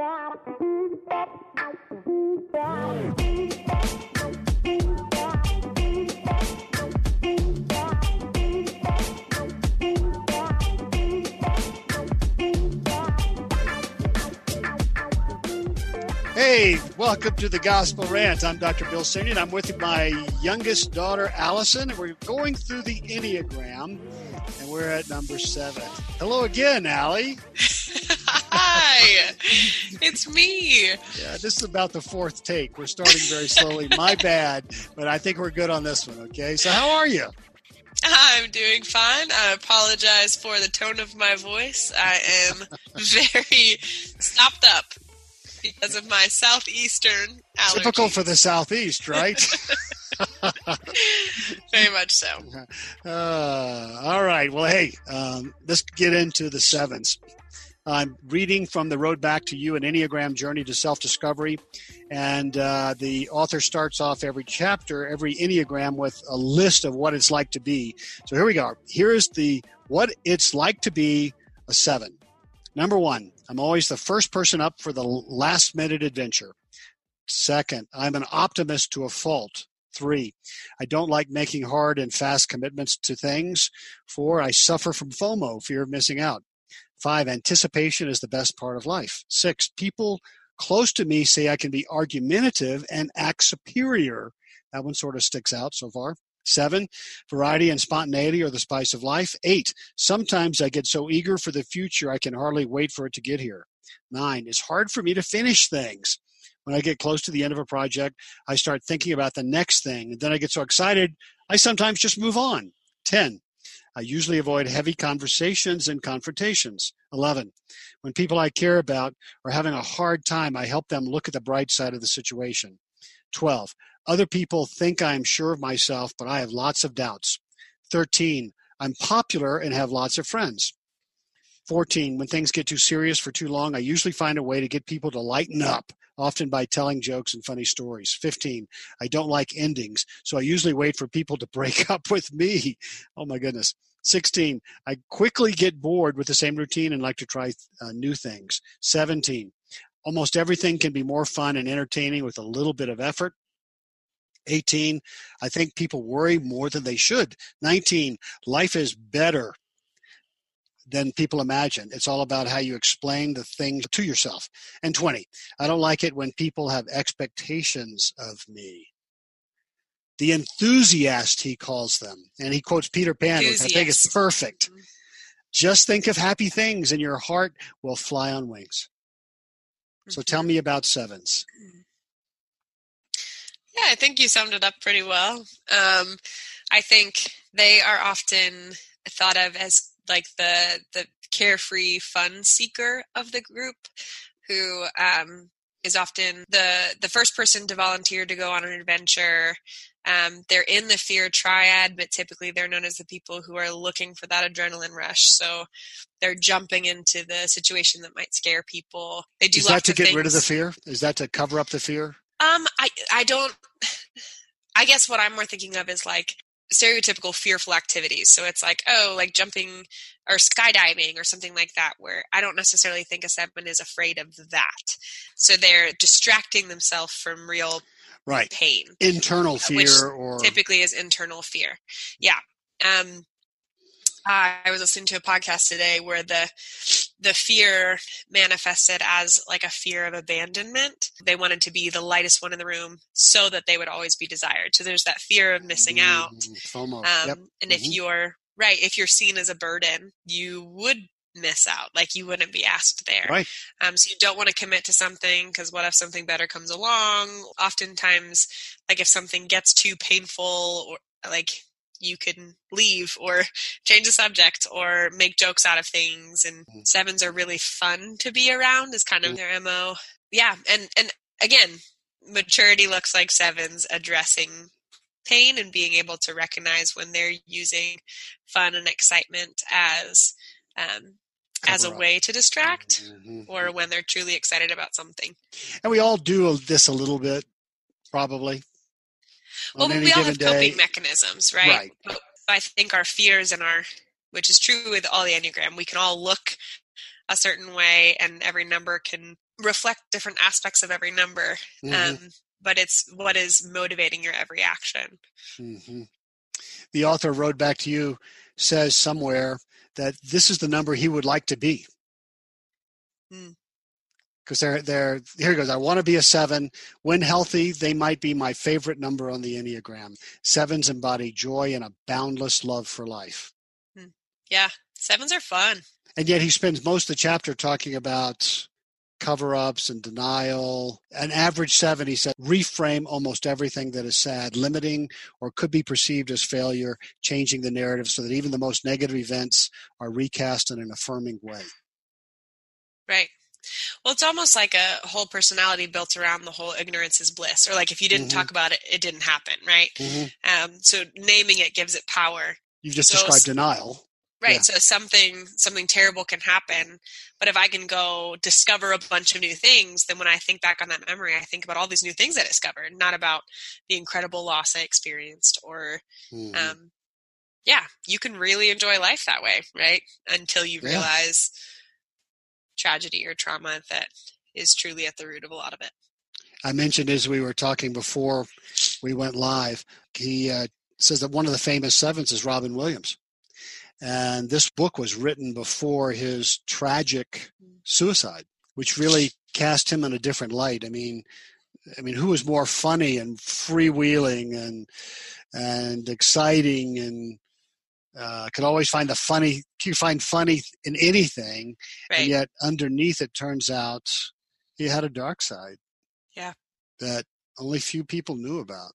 Hey, welcome to the Gospel Rant. I'm Dr. Bill Senyard. I'm with my youngest daughter, Allison, and we're going through the Enneagram, and we're at number seven. Hello again, Allie. Hi, it's me. Yeah, this is about the fourth take. We're starting very slowly. My bad, but I think we're good on this one, okay? So, how are you? I'm doing fine. I apologize for the tone of my voice. I am very stopped up because of my southeastern allergies. Typical for the southeast, right? Very much so. Uh, all right. Well, hey, um, let's get into the sevens. I'm reading from The Road Back to You, an Enneagram Journey to Self Discovery. And uh, the author starts off every chapter, every Enneagram, with a list of what it's like to be. So here we go. Here's the what it's like to be a seven. Number one, I'm always the first person up for the last minute adventure. Second, I'm an optimist to a fault. Three, I don't like making hard and fast commitments to things. Four, I suffer from FOMO, fear of missing out. Five, anticipation is the best part of life. Six, people close to me say I can be argumentative and act superior. That one sort of sticks out so far. Seven, variety and spontaneity are the spice of life. Eight, sometimes I get so eager for the future I can hardly wait for it to get here. Nine, it's hard for me to finish things. When I get close to the end of a project, I start thinking about the next thing. And then I get so excited, I sometimes just move on. 10. I usually avoid heavy conversations and confrontations. 11. When people I care about are having a hard time, I help them look at the bright side of the situation. 12. Other people think I'm sure of myself, but I have lots of doubts. 13. I'm popular and have lots of friends. 14. When things get too serious for too long, I usually find a way to get people to lighten up, often by telling jokes and funny stories. 15. I don't like endings, so I usually wait for people to break up with me. Oh my goodness. 16. I quickly get bored with the same routine and like to try uh, new things. 17. Almost everything can be more fun and entertaining with a little bit of effort. 18, I think people worry more than they should. 19, life is better than people imagine. It's all about how you explain the things to yourself. And 20, I don't like it when people have expectations of me. The enthusiast, he calls them. And he quotes Peter Pan, which I think is perfect. Mm-hmm. Just think of happy things and your heart will fly on wings. So tell mm-hmm. me about sevens. Yeah, I think you summed it up pretty well. Um, I think they are often thought of as like the the carefree fun seeker of the group, who um, is often the the first person to volunteer to go on an adventure. Um, they're in the fear triad, but typically they're known as the people who are looking for that adrenaline rush. So they're jumping into the situation that might scare people. They do. Is that to get things. rid of the fear? Is that to cover up the fear? Um, I I don't. I guess what I'm more thinking of is like stereotypical fearful activities. So it's like, oh, like jumping or skydiving or something like that, where I don't necessarily think a seven is afraid of that. So they're distracting themselves from real right pain, internal fear, or typically is internal fear. Yeah. Um, I was listening to a podcast today where the the fear manifested as like a fear of abandonment. They wanted to be the lightest one in the room so that they would always be desired. So there's that fear of missing out. FOMO. Um, yep. And if mm-hmm. you're right, if you're seen as a burden, you would miss out. Like you wouldn't be asked there. Right. Um, so you don't want to commit to something because what if something better comes along? Oftentimes, like if something gets too painful or like you can leave or change the subject or make jokes out of things and mm. sevens are really fun to be around is kind of mm. their mo yeah and and again maturity looks like sevens addressing pain and being able to recognize when they're using fun and excitement as um, as a way to distract mm-hmm. or when they're truly excited about something and we all do this a little bit probably well, we all have coping mechanisms, right? Right. I think our fears and our, which is true with all the Enneagram, we can all look a certain way and every number can reflect different aspects of every number. Mhm. Um, but it's what is motivating your every action. hmm The author Road Back to You says somewhere that this is the number he would like to be. Hmm. Because they're they're here he goes. I want to be a seven. When healthy, they might be my favorite number on the Enneagram. Sevens embody joy and a boundless love for life. Hmm. Yeah, sevens are fun. And yet he spends most of the chapter talking about cover ups and denial. An average seven, he said, reframe almost everything that is sad, limiting or could be perceived as failure, changing the narrative so that even the most negative events are recast in an affirming way. Right. Well, it's almost like a whole personality built around the whole ignorance is bliss, or like if you didn't Mhm. talk about it, it didn't happen, right? Um, so naming it gives it power, You've just So described denial. right? Yeah. So something something terrible can happen, but if I can go discover a bunch of new things, then when I think back on that memory, I think about all these new things I discovered, not about the incredible loss I experienced, or Mhm. um, yeah, you can really enjoy life that way, right? Until you Yeah. Tragedy or trauma that is truly at the root of a lot of it. I mentioned as we were talking before we went live, he uh, says that one of the famous sevens is Robin Williams. And this book was written before his tragic suicide, which really cast him in a different light. I mean, I mean, who was more funny and freewheeling and and exciting and uh, could always find the funny. You find funny in anything, Right. and yet underneath it turns out he had a dark side. Yeah. That only few people knew about.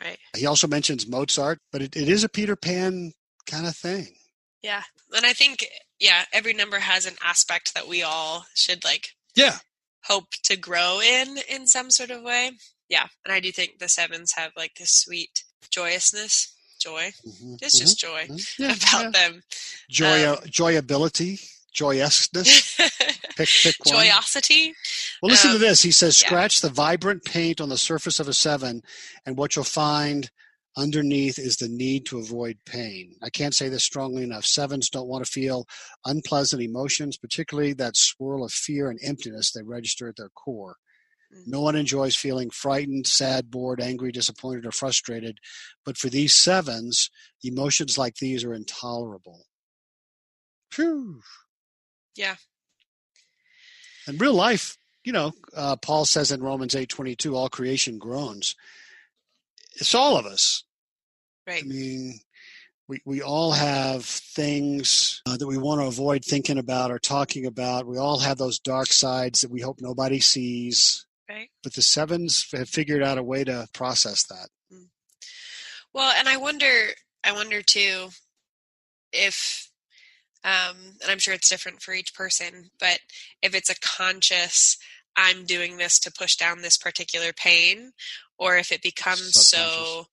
Right. He also mentions Mozart, but it, it is a Peter Pan kind of thing. Yeah. And I think, yeah, every number has an aspect that we all should like Yeah. hope to grow in in some sort of way. Yeah. And I do think the sevens have like this sweet joyousness, joy. Mhm, It's just joy mhm. Yeah, about yeah. them. Joy, um, joyability, joyousness. Pick, pick one. Joyosity. Well, listen to Um, this. He says, yeah. scratch the vibrant paint on the surface of a seven, and what you'll find underneath is the need to avoid pain. I can't say this strongly enough. Sevens don't want to feel unpleasant emotions, particularly that swirl of fear and emptiness they register at their core. Mhm. No one enjoys feeling frightened, sad, bored, angry, disappointed, or frustrated. But for these sevens, emotions like these are intolerable. Phew. Yeah. In real life, you know, uh, Paul says in Romans eight twenty two, all creation groans. It's all of us. Right. I mean, we we all have things uh, that we want to avoid thinking about or talking about. We all have those dark sides that we hope nobody sees. Right. But the sevens have figured out a way to process that. Well, and I wonder, I wonder too, if, um, and I'm sure it's different for each person, but if it's a conscious, I'm doing this to push down this particular pain, or if it becomes so,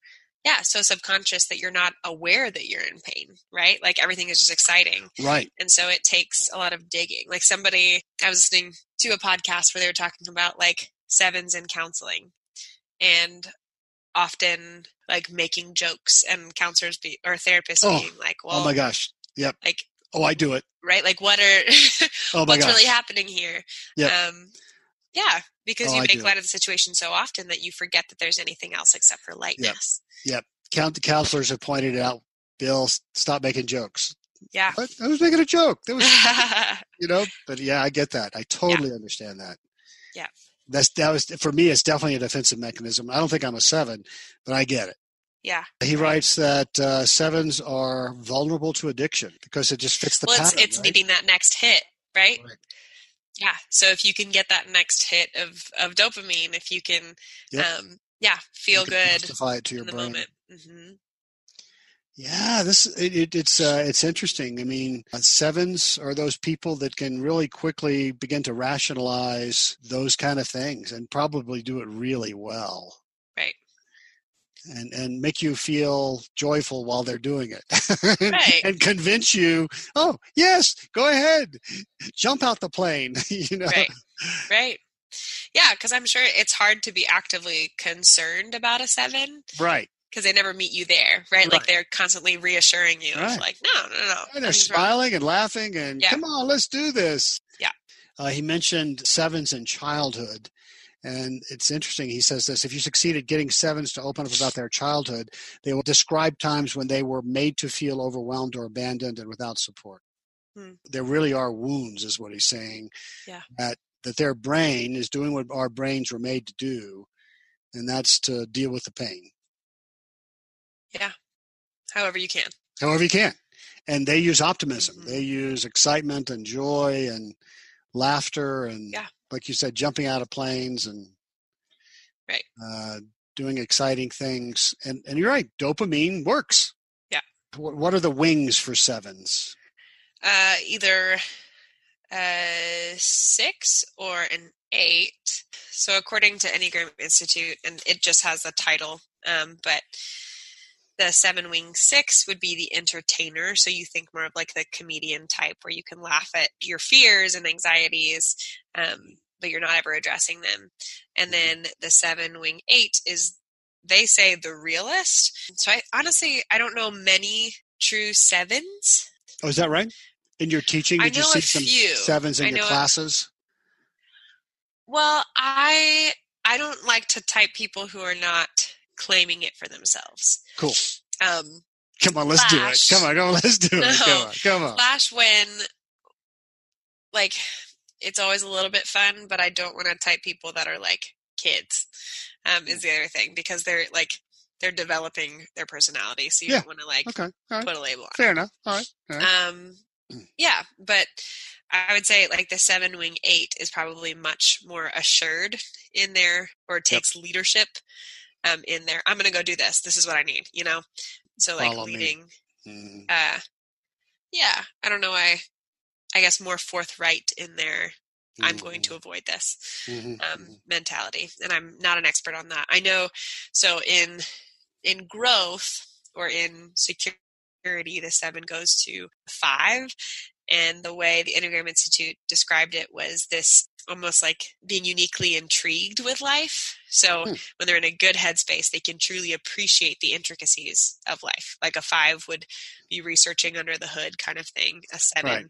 yeah, so subconscious that you're not aware that you're in pain, right? Like everything is just exciting. Right. And so it takes a lot of digging. Like somebody, I was listening to a podcast where they were talking about like sevens in counseling and often like making jokes and counselors be or therapists Oh, being like, well, oh my gosh. Yep. like, Oh, I do it. right? Like what are, Oh what's gosh. really happening here? Yep. Um, yeah, because Oh, you I make light of the situation so often that you forget that there's anything else except for lightness. Yep. Count the counselors have pointed it out. Bill, stop making jokes. Yeah. What? I was making a joke. That was you know but yeah i get that i totally understand that Yeah. That's that was for me it's definitely a defensive mechanism i don't think i'm a seven but i get it yeah. he writes that uh, sevens are vulnerable to addiction because it just fits the well, it's, pattern it's right? needing that next hit, right? Right. Yeah. So if you can get that next hit of, of dopamine, if you can, Yep. um, yeah, feel You good justify it to your brain moment. hmm yeah this it, it, it's uh, it's interesting i mean uh, sevens are those people that can really quickly begin to rationalize those kind of things and probably do it really well Right. and and make you feel joyful while they're doing it Right. and convince you oh yes go ahead jump out the plane you know Right. Right. Yeah, because I'm sure it's hard to be actively concerned about a seven right because they never meet you there, right? Like they're constantly reassuring you, Right. like, no, no, no, and they're nothing's wrong. smiling and laughing and Yeah. come on let's do this Yeah. Uh, he mentioned sevens in childhood. And it's interesting. He says this if you succeed at getting sevens to open up about their childhood, they will describe times when they were made to feel overwhelmed or abandoned and without support. Hmm. There really are wounds, is what he's saying. Yeah. That, that their brain is doing what our brains were made to do, and that's to deal with the pain. Yeah. However you can. However you can. And they use optimism. Mm-hmm. They use excitement and joy and laughter and yeah. like you said, jumping out of planes and right. Uh, doing exciting things. And and you're right, dopamine works. Yeah. What, what are the wings for sevens? Uh, either a six or an eight. So according to Enneagram Institute, and it just has a title, um, but the seven wing six would be the entertainer. So you think more of like the comedian type where you can laugh at your fears and anxieties, um, but you're not ever addressing them. And mm-hmm. then the seven wing eight is, they say, the realist. So I honestly, I don't know many true sevens. Oh, is that right? In your teaching, did you see some few. sevens in your classes? A, well, I I don't like to type people who are not claiming it for themselves. Cool. Um, come on, let's Flash, do it. Come on, come on, let's do it. No, come on, come on. Flash when, like, it's always a little bit fun, but I don't want to type people that are like kids. Um, is the other thing because they're like they're developing their personality, so you yeah. don't want to like okay. right. put a label on. Fair it. enough. All right. All right. Um, yeah, but I would say like the seven wing eight is probably much more assured in there, or takes yep. leadership um, in there. I'm going to go do this. This is what I need, you know? So like Follow leading, mm. uh, yeah, I don't know. I, I guess more forthright in there. Mm-hmm. I'm going to mm-hmm. avoid this mm-hmm. um, mm-hmm. mentality, and I'm not an expert on that. I know. So in in growth or in security, the seven goes to five, and the way the Enneagram Institute described it was this almost like being uniquely intrigued with life. So hmm. when they're in a good headspace, they can truly appreciate the intricacies of life. Like a five would be researching under the hood kind of thing. A seven right.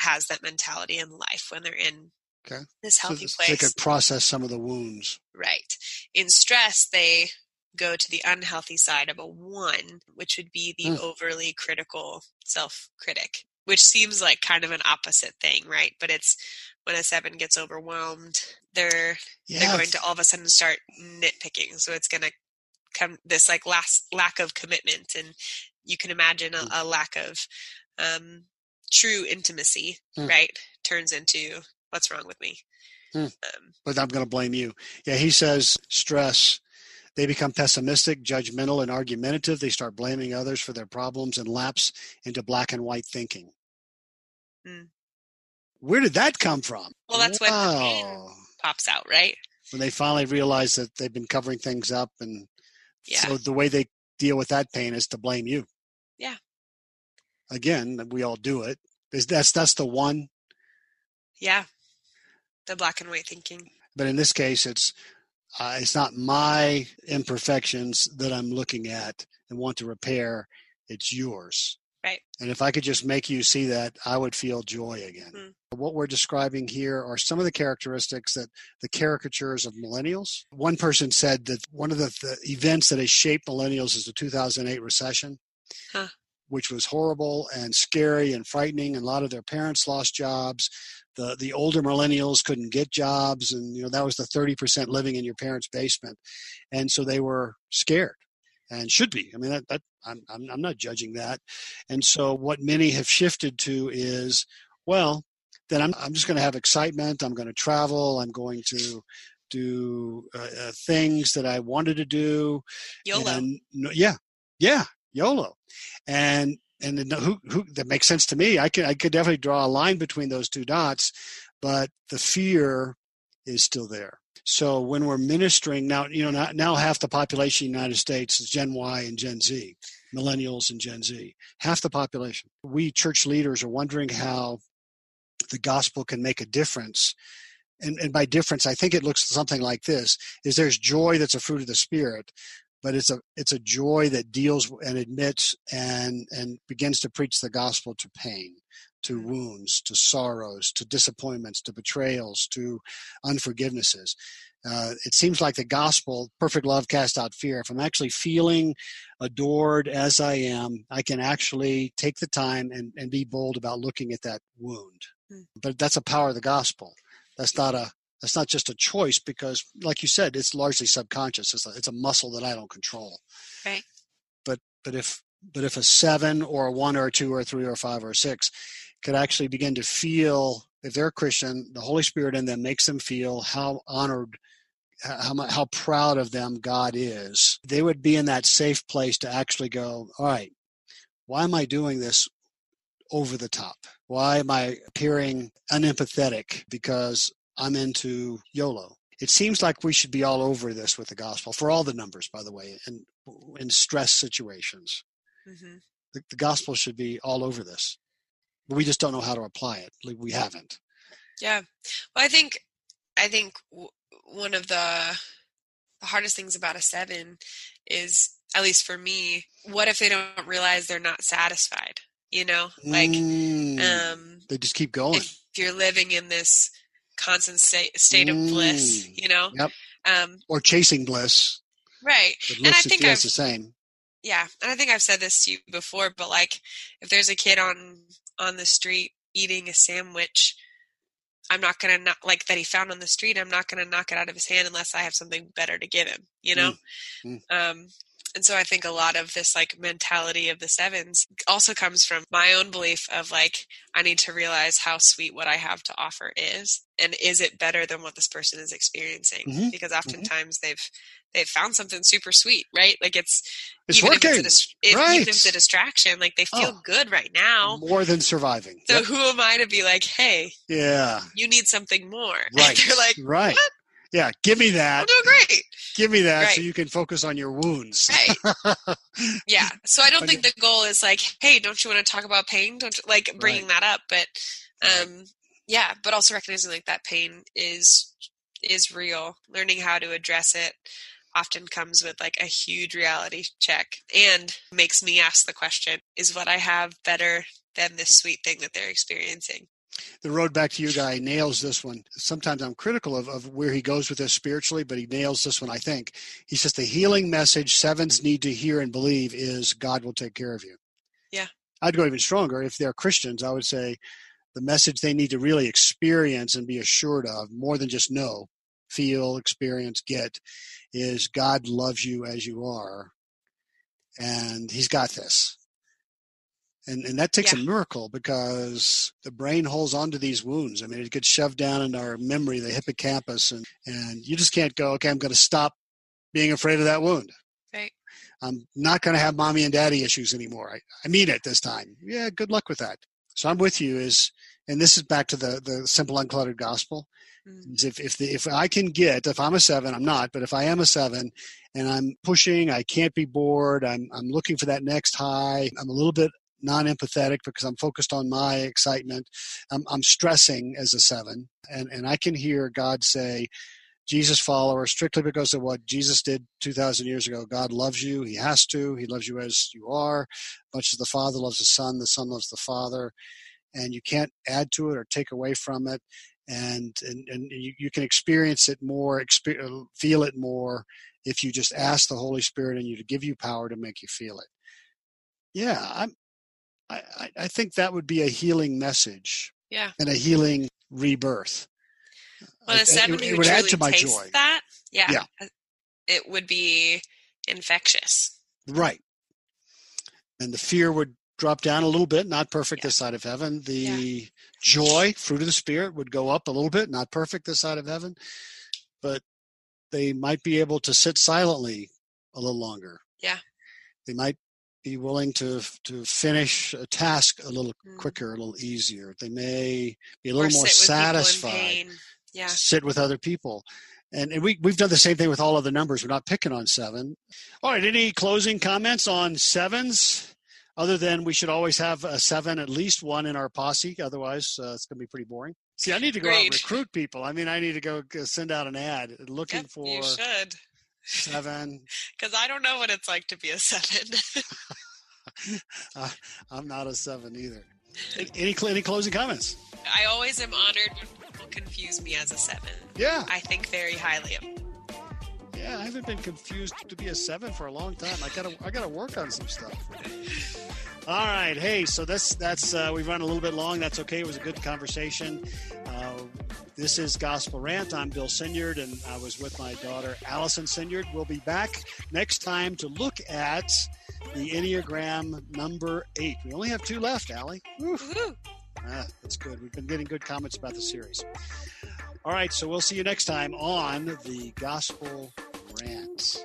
has that mentality in life when they're in okay. this healthy so place. They could process some of the wounds. Right. In stress, they go to the unhealthy side of a one, which would be the hmm. overly critical self critic which seems like kind of an opposite thing, right? But it's when a seven gets overwhelmed, they're yes. they're going to all of a sudden start nitpicking. So it's going to come this like last lack of commitment, and you can imagine a, mm. a lack of um, true intimacy, mm. right? Turns into what's wrong with me. Mm. Um, but I'm going to blame you. Yeah, he says stress. They become pessimistic, judgmental, and argumentative. They start blaming others for their problems and lapse into black and white thinking. Mm. Where did that come from? Well, that's wow. when the pain pops out, right? When they finally realize that they've been covering things up, and yeah. so the way they deal with that pain is to blame you. Yeah. Again, we all do it. Is that's that's the one? Yeah. The black and white thinking. But in this case, it's uh, it's not my imperfections that I'm looking at and want to repair. It's yours. Right. And if I could just make you see that, I would feel joy again. Mm-hmm. What we're describing here are some of the characteristics that the caricatures of millennials. One person said that one of the, the events that has shaped millennials is the 2008 recession. Huh. Which was horrible and scary and frightening, and a lot of their parents lost jobs. The the older millennials couldn't get jobs, and you know that was the thirty percent living in your parents' basement, and so they were scared and should be. I mean, that, that I'm, I'm, I'm not judging that. And so what many have shifted to is, well, then I'm, I'm just going to have excitement. I'm going to travel. I'm going to do uh, uh, things that I wanted to do. YOLO. And, yeah, yeah, YOLO. And and who, who that makes sense to me. I could I could definitely draw a line between those two dots, but the fear is still there. So when we're ministering now, you know, now, half the population of the United States is Gen Y and Gen Z, millennials and Gen Z, half the population. We church leaders are wondering how the gospel can make a difference. And, and by difference, I think it looks something like this: is there's joy that's a fruit of the spirit, but it's a it's a joy that deals and admits and and begins to preach the gospel to pain to Mm-hmm. wounds to sorrows to disappointments to betrayals to unforgivenesses. Uh, it seems like the gospel perfect love cast out fear. If i'm actually feeling adored as i am i can actually take the time and, and be bold about looking at that wound. Mm. but that's a power of the gospel. That's not a that's not just a choice because like you said it's largely subconscious. It's a, it's a muscle that i don't control. Right. but but if but if a seven or a one or a two or a three or a five or a six could actually begin to feel if they're a christian the holy spirit in them makes them feel how honored how how proud of them god is. They would be in that safe place to actually go all right why am i doing this over the top? Why am i appearing unempathetic because i'm into yolo? It seems like we should be all over this with the gospel for all the numbers by the way and in stress situations. Hmm the, the gospel should be all over this but we just don't know how to apply it like we haven't Yeah. Well, I think I think w- one of the the hardest things about a seven is, at least for me, what if they don't realize they're not satisfied? You know, like Mm, um, they just keep going if you're living in this constant state state of bliss, Mm. you know, Yep. um, or chasing bliss right? And I think I've the same yeah and i think i've said this to you before but like if there's a kid on on the street eating a sandwich i'm not gonna not like that he found on the street i'm not gonna knock it out of his hand unless i have something better to give him you know Mm. um and so i think a lot of this like mentality of the sevens also comes from my own belief of like i need to realize how sweet what i have to offer is and is it better than what this person is experiencing Mhm. because oftentimes they've they've found something super sweet right like it's it's even working if it's, a if, right. if it's a distraction, like they feel Oh. good right now. more than surviving So Yep. who am I to be like, hey, yeah you need something more? right And they're like, right yeah give me that. I'm doing great. give me that so you can focus on your wounds Right. Yeah. So I don't think the goal is like, hey, don't you want to talk about pain? Don't you, like bringing that up, but Right. um, yeah, but also recognizing like that pain is is real. Learning how to address it often comes with like a huge reality check and makes me ask the question is what i have better than this sweet thing that they're experiencing the road back to you guy nails this one. Sometimes I'm critical of, of where he goes with this spiritually, but he nails this one, I think. He says the healing message sevens need to hear and believe is God will take care of you. Yeah. I'd go even stronger. If they're Christians, I would say the message they need to really experience and be assured of, more than just know, feel, experience, get, is God loves you as you are. And he's got this. And, and that takes Yeah. a miracle because the brain holds onto these wounds. I mean, it gets shoved down in our memory, the hippocampus, and, and you just can't go, okay, I'm going to stop being afraid of that wound. Right. I'm not going to have mommy and daddy issues anymore. I, I mean it this time. Yeah, good luck with that. So I'm with you is, and this is back to the, the simple uncluttered gospel. Mm. If, if, the, if I can get, if I'm a seven, I'm not, but if I am a seven and I'm pushing, I can't be bored. I'm, I'm looking for that next high. I'm a little bit non-empathetic because I'm focused on my excitement. I'm, I'm stressing as a seven and, and I can hear God say, Jesus follower strictly because of what Jesus did 2,000 years ago. God loves you. He has to. He loves you as you are. Much as the Father loves the Son, the Son loves the Father. And you can't add to it or take away from it. And, and, and you, you can experience it more, exper- feel it more if you just ask the Holy Spirit and you to give you power to make you feel it. Yeah, I'm, I, I- think that would be a healing message yeah and a healing rebirth. well seven it, it would add to my joy. that yeah, Yeah. uh, it would be infectious Right. And the fear would drop down a little bit, not perfect Yeah. this side of heaven. The joy, fruit of the Spirit, would go up a little bit, not perfect this side of heaven. But they might be able to sit silently a little longer. Yeah. They might be willing to to finish a task a little Mm. quicker, a little easier. They may be a little more sit with people satisfied yeah sit with other people. And, and we, we've done the same thing with all of the numbers. We're not picking on seven. All right. Any closing comments on sevens other than we should always have a seven, at least one in our posse? Otherwise, uh, it's going to be pretty boring. See, I need to go out and recruit people. I mean, I need to go go send out an ad looking Yep, for you should Seven. Because I don't know what it's like to be a seven. uh, I'm not a seven either. Any any closing comments? I always am honored when people confuse me as a seven. Yeah. I think very highly of. Yeah, I haven't been confused to be a seven for a long time. I gotta I gotta work on some stuff. All right, hey, so that's that's uh, we've run a little bit long. That's okay. It was a good conversation. Uh, this is Gospel Rant. I'm Bill Senyard, and I was with my daughter Allison Senyard. We'll be back next time to look at the Enneagram number eight. We only have two left, Allie. Ah, that's good. We've been getting good comments about the series. All right, so we'll see you next time on the Gospel Rant.